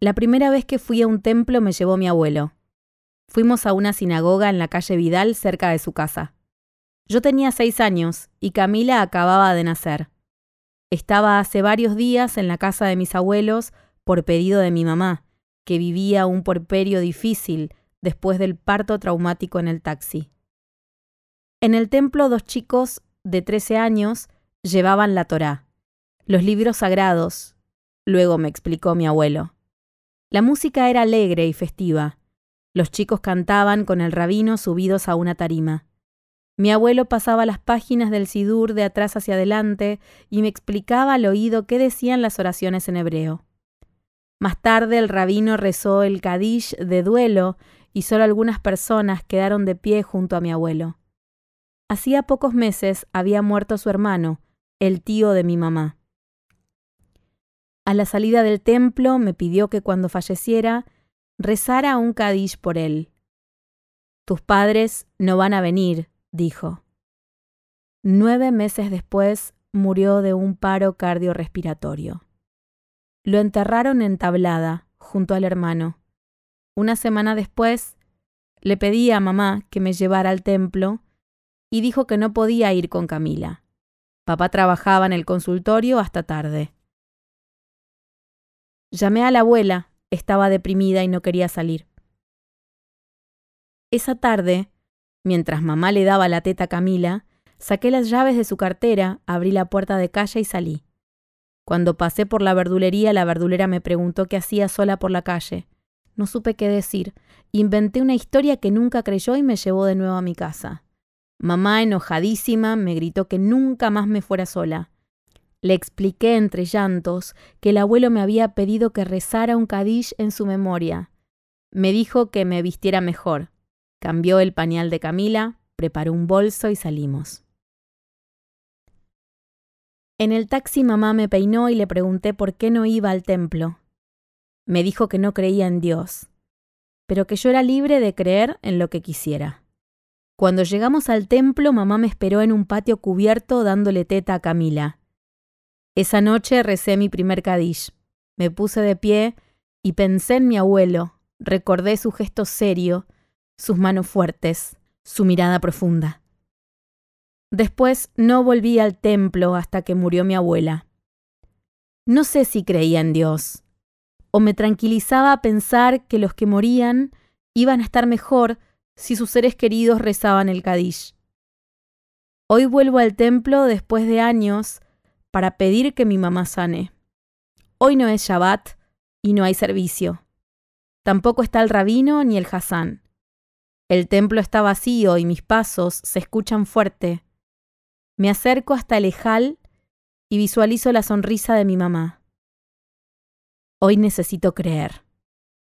La primera vez que fui a un templo me llevó mi abuelo. Fuimos a una sinagoga en la calle Vidal cerca de su casa. Yo tenía seis años y Camila acababa de nacer. Estaba hace varios días en la casa de mis abuelos por pedido de mi mamá, que vivía un porperio difícil después del parto traumático en el taxi. En el templo dos chicos de 13 años llevaban la Torá, los libros sagrados, luego me explicó mi abuelo. La música era alegre y festiva. Los chicos cantaban con el rabino subidos a una tarima. Mi abuelo pasaba las páginas del Sidur de atrás hacia adelante y me explicaba al oído qué decían las oraciones en hebreo. Más tarde el rabino rezó el Kadish de duelo y solo algunas personas quedaron de pie junto a mi abuelo. Hacía pocos meses había muerto su hermano, el tío de mi mamá. A la salida del templo me pidió que cuando falleciera rezara un Kadish por él. Tus padres no van a venir, dijo. Nueve meses después murió de un paro cardiorrespiratorio. Lo enterraron en tablada, junto al hermano. Una semana después, le pedí a mamá que me llevara al templo y dijo que no podía ir con Camila. Papá trabajaba en el consultorio hasta tarde. Llamé a la abuela, estaba deprimida y no quería salir. Esa tarde Mientras mamá le daba la teta a Camila, saqué las llaves de su cartera, abrí la puerta de calle y salí. Cuando pasé por la verdulería, la verdulera me preguntó qué hacía sola por la calle. No supe qué decir. Inventé una historia que nunca creyó y me llevó de nuevo a mi casa. Mamá, enojadísima, me gritó que nunca más me fuera sola. Le expliqué entre llantos que el abuelo me había pedido que rezara un kadish en su memoria. Me dijo que me vistiera mejor. Cambió el pañal de Camila, preparó un bolso y salimos. En el taxi mamá me peinó y le pregunté por qué no iba al templo. Me dijo que no creía en Dios, pero que yo era libre de creer en lo que quisiera. Cuando llegamos al templo, mamá me esperó en un patio cubierto dándole teta a Camila. Esa noche recé mi primer kadish. Me puse de pie y pensé en mi abuelo, recordé su gesto serio, sus manos fuertes, su mirada profunda. Después no volví al templo hasta que murió mi abuela. No sé si creía en Dios, o me tranquilizaba pensar que los que morían iban a estar mejor si sus seres queridos rezaban el Kadish. Hoy vuelvo al templo después de años para pedir que mi mamá sane. Hoy no es Shabbat y no hay servicio. Tampoco está el rabino ni el Hassan. El templo está vacío y mis pasos se escuchan fuerte. Me acerco hasta el ejal y visualizo la sonrisa de mi mamá. Hoy necesito creer.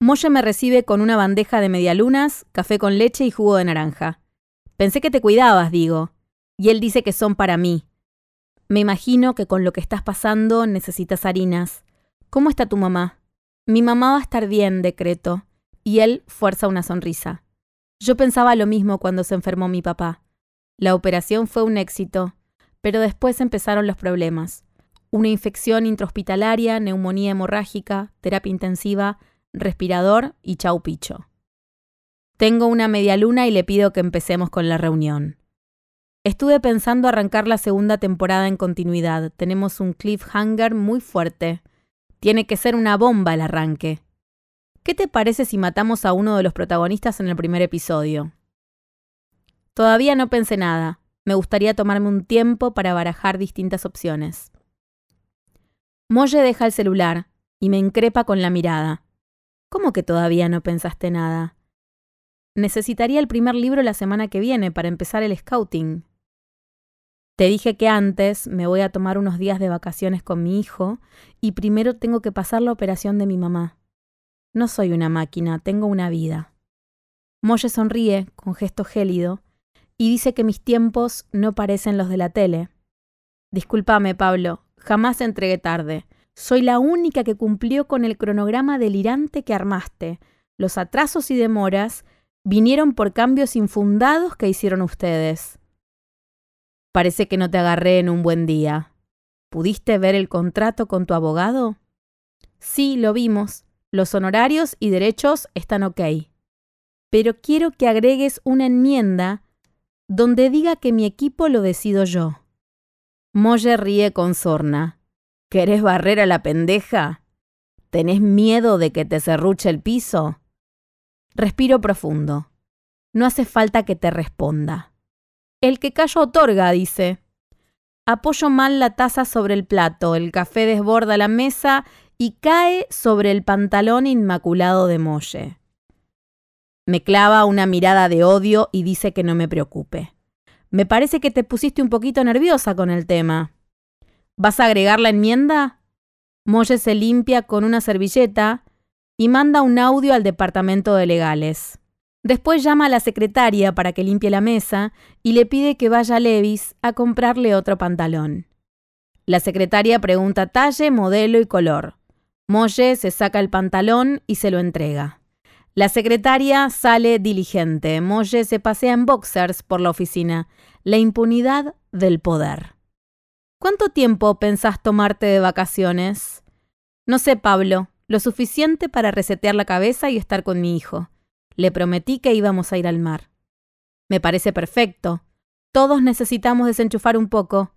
Molle me recibe con una bandeja de medialunas, café con leche y jugo de naranja. Pensé que te cuidabas, digo, y él dice que son para mí. Me imagino que con lo que estás pasando necesitas harinas. ¿Cómo está tu mamá? Mi mamá va a estar bien, decreto, y él fuerza una sonrisa. Yo pensaba lo mismo cuando se enfermó mi papá. La operación fue un éxito, pero después empezaron los problemas. Una infección intrahospitalaria, neumonía hemorrágica, terapia intensiva, respirador y chau picho. Tengo una media luna y le pido que empecemos con la reunión. Estuve pensando arrancar la segunda temporada en continuidad. Tenemos un cliffhanger muy fuerte. Tiene que ser una bomba el arranque. ¿Qué te parece si matamos a uno de los protagonistas en el primer episodio? Todavía no pensé nada. Me gustaría tomarme un tiempo para barajar distintas opciones. Molle deja el celular y me increpa con la mirada. ¿Cómo que todavía no pensaste nada? Necesitaría el primer libro la semana que viene para empezar el scouting. Te dije que antes me voy a tomar unos días de vacaciones con mi hijo y primero tengo que pasar la operación de mi mamá. No soy una máquina, tengo una vida. Molle sonríe con gesto gélido y dice que mis tiempos no parecen los de la tele. Discúlpame, Pablo, jamás entregué tarde. Soy la única que cumplió con el cronograma delirante que armaste. Los atrasos y demoras vinieron por cambios infundados que hicieron ustedes. Parece que no te agarré en un buen día. ¿Pudiste ver el contrato con tu abogado? Sí, lo vimos Los honorarios y derechos están ok. Pero quiero que agregues una enmienda donde diga que mi equipo lo decido yo. Molle ríe con sorna. ¿Querés barrer a la pendeja? ¿Tenés miedo de que te cerruche el piso? Respiro profundo. No hace falta que te responda. El que callo otorga, dice. Apoyo mal la taza sobre el plato, el café desborda la mesa y cae sobre el pantalón inmaculado de Molle. Me clava una mirada de odio y dice que no me preocupe. Me parece que te pusiste un poquito nerviosa con el tema. ¿Vas a agregar la enmienda? Molle se limpia con una servilleta y manda un audio al departamento de legales. Después llama a la secretaria para que limpie la mesa y le pide que vaya a Levis a comprarle otro pantalón. La secretaria pregunta talle, modelo y color. Molle se saca el pantalón y se lo entrega. La secretaria sale diligente. Molle se pasea en boxers por la oficina. La impunidad del poder. ¿Cuánto tiempo pensás tomarte de vacaciones? No sé, Pablo. Lo suficiente para resetear la cabeza y estar con mi hijo. Le prometí que íbamos a ir al mar. Me parece perfecto. Todos necesitamos desenchufar un poco.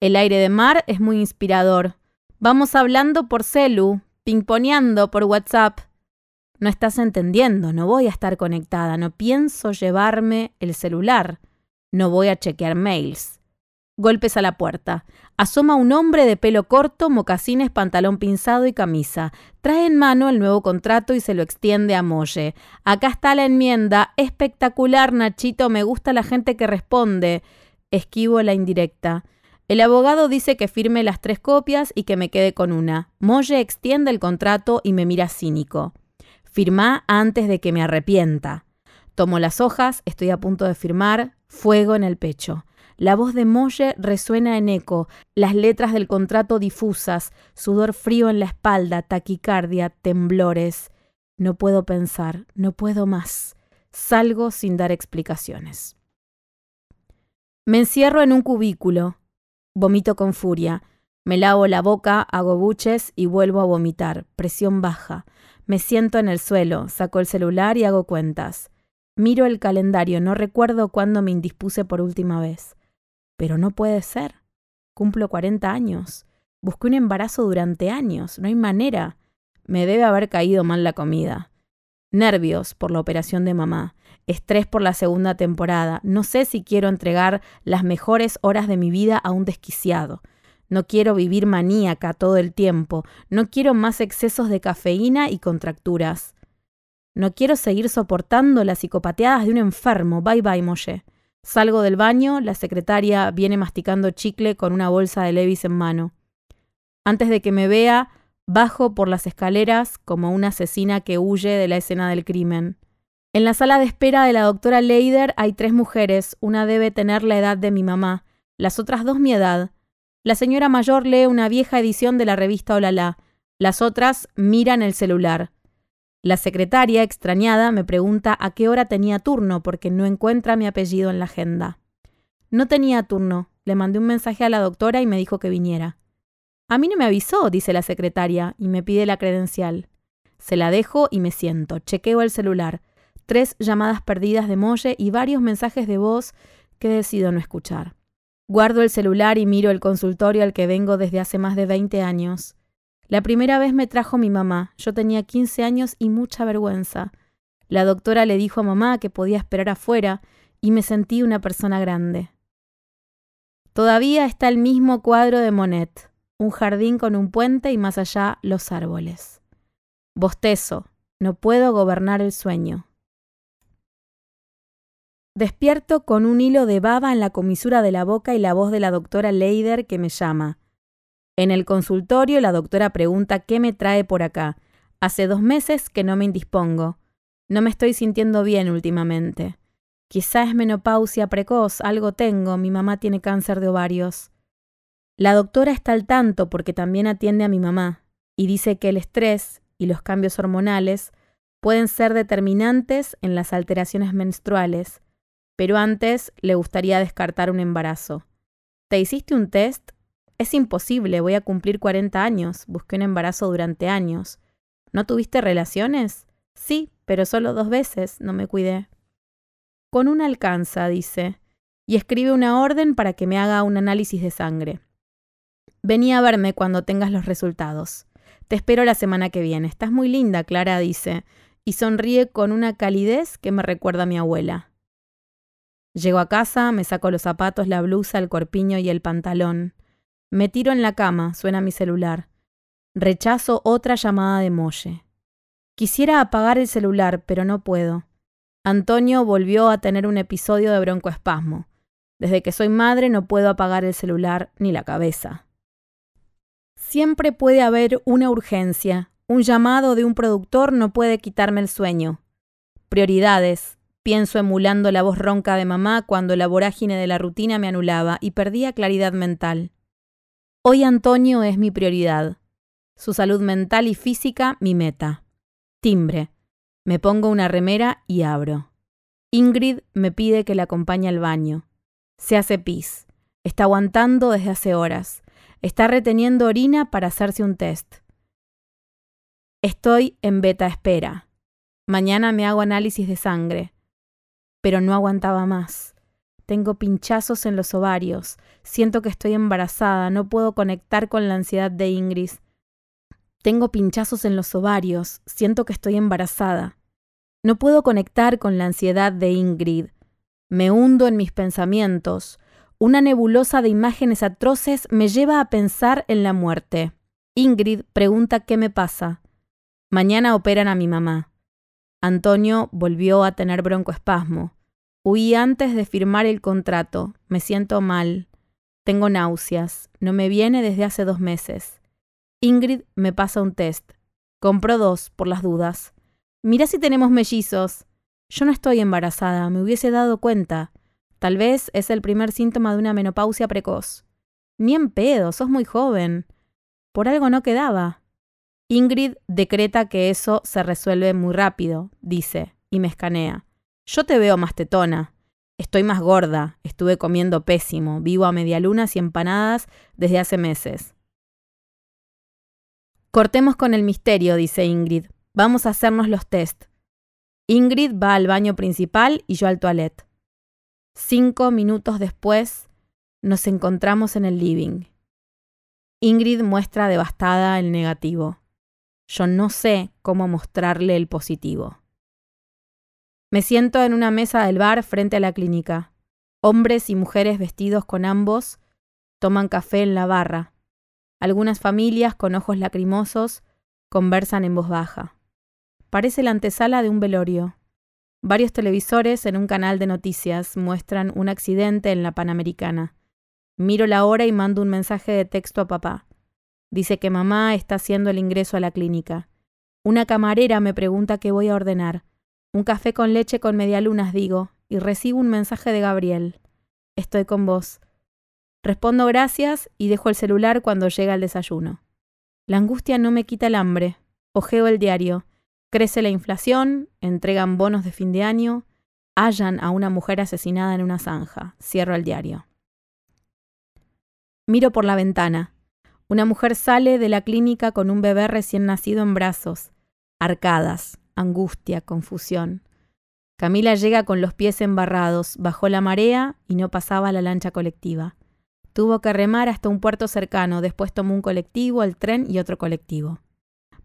El aire de mar es muy inspirador. Vamos hablando por celu, pingponeando por WhatsApp. No estás entendiendo, no voy a estar conectada, no pienso llevarme el celular, no voy a chequear mails. Golpes a la puerta. Asoma un hombre de pelo corto, mocasines, pantalón pinzado y camisa. Trae en mano el nuevo contrato y se lo extiende a Molle. Acá está la enmienda. Espectacular, Nachito. Me gusta la gente que responde. Esquivo la indirecta. El abogado dice que firme las tres copias y que me quede con una. Molle extiende el contrato y me mira cínico. Firmá antes de que me arrepienta. Tomo las hojas, estoy a punto de firmar, fuego en el pecho. La voz de Molle resuena en eco, las letras del contrato difusas, sudor frío en la espalda, taquicardia, temblores. No puedo pensar, no puedo más. Salgo sin dar explicaciones. Me encierro en un cubículo. Vomito con furia. Me lavo la boca, hago buches y vuelvo a vomitar. Presión baja. Me siento en el suelo, saco el celular y hago cuentas. Miro el calendario, no recuerdo cuándo me indispuse por última vez. Pero no puede ser. Cumplo 40 años. Busqué un embarazo durante años. No hay manera. Me debe haber caído mal la comida. Nervios por la operación de mamá. Estrés por la segunda temporada. No sé si quiero entregar las mejores horas de mi vida a un desquiciado. No quiero vivir maníaca todo el tiempo. No quiero más excesos de cafeína y contracturas. No quiero seguir soportando las psicopateadas de un enfermo. Bye bye, Molle. Salgo del baño, la secretaria viene masticando chicle con una bolsa de Levis en mano. Antes de que me vea, bajo por las escaleras como una asesina que huye de la escena del crimen. En la sala de espera de la doctora Leider hay tres mujeres, una debe tener la edad de mi mamá, las otras dos mi edad. La señora mayor lee una vieja edición de la revista Olala. Las otras miran el celular. La secretaria, extrañada, me pregunta a qué hora tenía turno porque no encuentra mi apellido en la agenda. No tenía turno. Le mandé un mensaje a la doctora y me dijo que viniera. A mí no me avisó, dice la secretaria, y me pide la credencial. Se la dejo y me siento. Chequeo el celular. Tres llamadas perdidas de Molle y varios mensajes de voz que decido no escuchar. Guardo el celular y miro el consultorio al que vengo desde hace más de 20 años. La primera vez me trajo mi mamá. Yo tenía 15 años y mucha vergüenza. La doctora le dijo a mamá que podía esperar afuera y me sentí una persona grande. Todavía está el mismo cuadro de Monet, un jardín con un puente y más allá los árboles. Bostezo, no puedo gobernar el sueño. Despierto con un hilo de baba en la comisura de la boca y la voz de la doctora Leider que me llama. En el consultorio la doctora pregunta qué me trae por acá. Hace dos meses que no me indispongo. No me estoy sintiendo bien últimamente. Quizá es menopausia precoz, algo tengo, mi mamá tiene cáncer de ovarios. La doctora está al tanto porque también atiende a mi mamá y dice que el estrés y los cambios hormonales pueden ser determinantes en las alteraciones menstruales pero antes le gustaría descartar un embarazo. ¿Te hiciste un test? Es imposible, voy a cumplir 40 años, busqué un embarazo durante años. ¿No tuviste relaciones? Sí, pero solo dos veces, no me cuidé. Con una alcanza, dice, y escribe una orden para que me haga un análisis de sangre. Vení a verme cuando tengas los resultados. Te espero la semana que viene. Estás muy linda, Clara, dice, y sonríe con una calidez que me recuerda a mi abuela. Llego a casa, me saco los zapatos, la blusa, el corpiño y el pantalón. Me tiro en la cama, suena mi celular. Rechazo otra llamada de Molle. Quisiera apagar el celular, pero no puedo. Antonio volvió a tener un episodio de broncoespasmo. Desde que soy madre no puedo apagar el celular ni la cabeza. Siempre puede haber una urgencia. Un llamado de un productor no puede quitarme el sueño. Prioridades. Pienso emulando la voz ronca de mamá cuando la vorágine de la rutina me anulaba y perdía claridad mental. Hoy Antonio es mi prioridad. Su salud mental y física mi meta. Timbre. Me pongo una remera y abro. Ingrid me pide que la acompañe al baño. Se hace pis. Está aguantando desde hace horas. Está reteniendo orina para hacerse un test. Estoy en beta espera. Mañana me hago análisis de sangre. Pero no aguantaba más. Tengo pinchazos en los ovarios. Siento que estoy embarazada. No puedo conectar con la ansiedad de Ingrid. Tengo pinchazos en los ovarios. Siento que estoy embarazada. No puedo conectar con la ansiedad de Ingrid. Me hundo en mis pensamientos. Una nebulosa de imágenes atroces me lleva a pensar en la muerte. Ingrid pregunta qué me pasa. Mañana operan a mi mamá. Antonio volvió a tener broncoespasmo. Huí antes de firmar el contrato. Me siento mal. Tengo náuseas. No me viene desde hace dos meses. Ingrid me pasa un test. Compro dos, por las dudas. Mira si tenemos mellizos. Yo no estoy embarazada, me hubiese dado cuenta. Tal vez es el primer síntoma de una menopausia precoz. Ni en pedo, sos muy joven. Por algo no quedaba. Ingrid decreta que eso se resuelve muy rápido, dice, y me escanea. Yo te veo más tetona. Estoy más gorda, estuve comiendo pésimo, vivo a medialunas y empanadas desde hace meses. Cortemos con el misterio, dice Ingrid. Vamos a hacernos los test. Ingrid va al baño principal y yo al toilet. Cinco minutos después, nos encontramos en el living. Ingrid muestra devastada el negativo. Yo no sé cómo mostrarle el positivo. Me siento en una mesa del bar frente a la clínica. Hombres y mujeres vestidos con ambos toman café en la barra. Algunas familias con ojos lacrimosos conversan en voz baja. Parece la antesala de un velorio. Varios televisores en un canal de noticias muestran un accidente en la Panamericana. Miro la hora y mando un mensaje de texto a papá. Dice que mamá está haciendo el ingreso a la clínica. Una camarera me pregunta qué voy a ordenar. Un café con leche con medialunas, digo, y recibo un mensaje de Gabriel. Estoy con vos. Respondo gracias y dejo el celular cuando llega el desayuno. La angustia no me quita el hambre. Ojeo el diario. Crece la inflación, entregan bonos de fin de año, hallan a una mujer asesinada en una zanja. Cierro el diario. Miro por la ventana. Una mujer sale de la clínica con un bebé recién nacido en brazos. Arcadas, angustia, confusión. Camila llega con los pies embarrados, bajó la marea y no pasaba la lancha colectiva. Tuvo que remar hasta un puerto cercano, después tomó un colectivo, el tren y otro colectivo.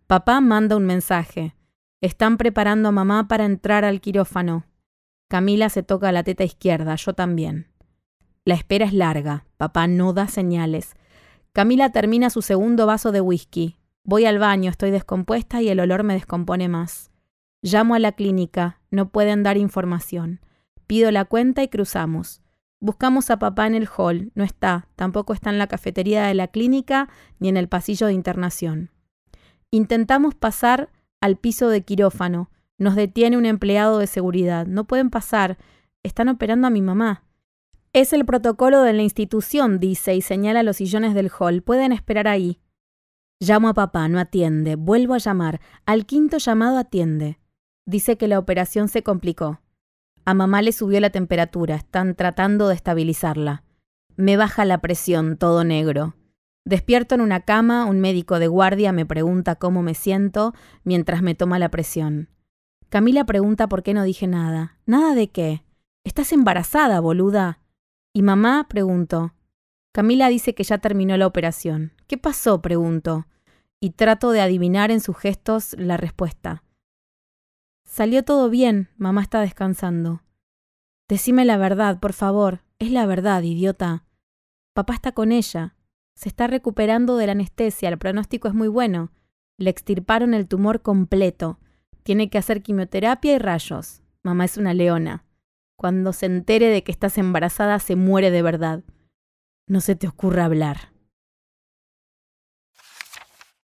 Papá manda un mensaje. Están preparando a mamá para entrar al quirófano. Camila se toca la teta izquierda, yo también. La espera es larga, papá no da señales. Camila termina su segundo vaso de whisky. Voy al baño, estoy descompuesta y el olor me descompone más. Llamo a la clínica, no pueden dar información. Pido la cuenta y cruzamos. Buscamos a papá en el hall, no está, tampoco está en la cafetería de la clínica ni en el pasillo de internación. Intentamos pasar al piso de quirófano. Nos detiene un empleado de seguridad. No pueden pasar. Están operando a mi mamá. Es el protocolo de la institución, dice, y señala los sillones del hall. Pueden esperar ahí. Llamo a papá, no atiende. Vuelvo a llamar. Al quinto llamado atiende. Dice que la operación se complicó. A mamá le subió la temperatura. Están tratando de estabilizarla. Me baja la presión, todo negro. Despierto en una cama, un médico de guardia me pregunta cómo me siento mientras me toma la presión. Camila pregunta por qué no dije nada. ¿Nada de qué? Estás embarazada, boluda. ¿Y mamá? pregunto. Camila dice que ya terminó la operación. ¿Qué pasó? pregunto. Y trato de adivinar en sus gestos la respuesta. Salió todo bien, mamá está descansando. Decime la verdad, por favor. Es la verdad, idiota. Papá está con ella. Se está recuperando de la anestesia, el pronóstico es muy bueno. Le extirparon el tumor completo. Tiene que hacer quimioterapia y rayos. Mamá es una leona. Cuando se entere de que estás embarazada, se muere de verdad. No se te ocurra hablar.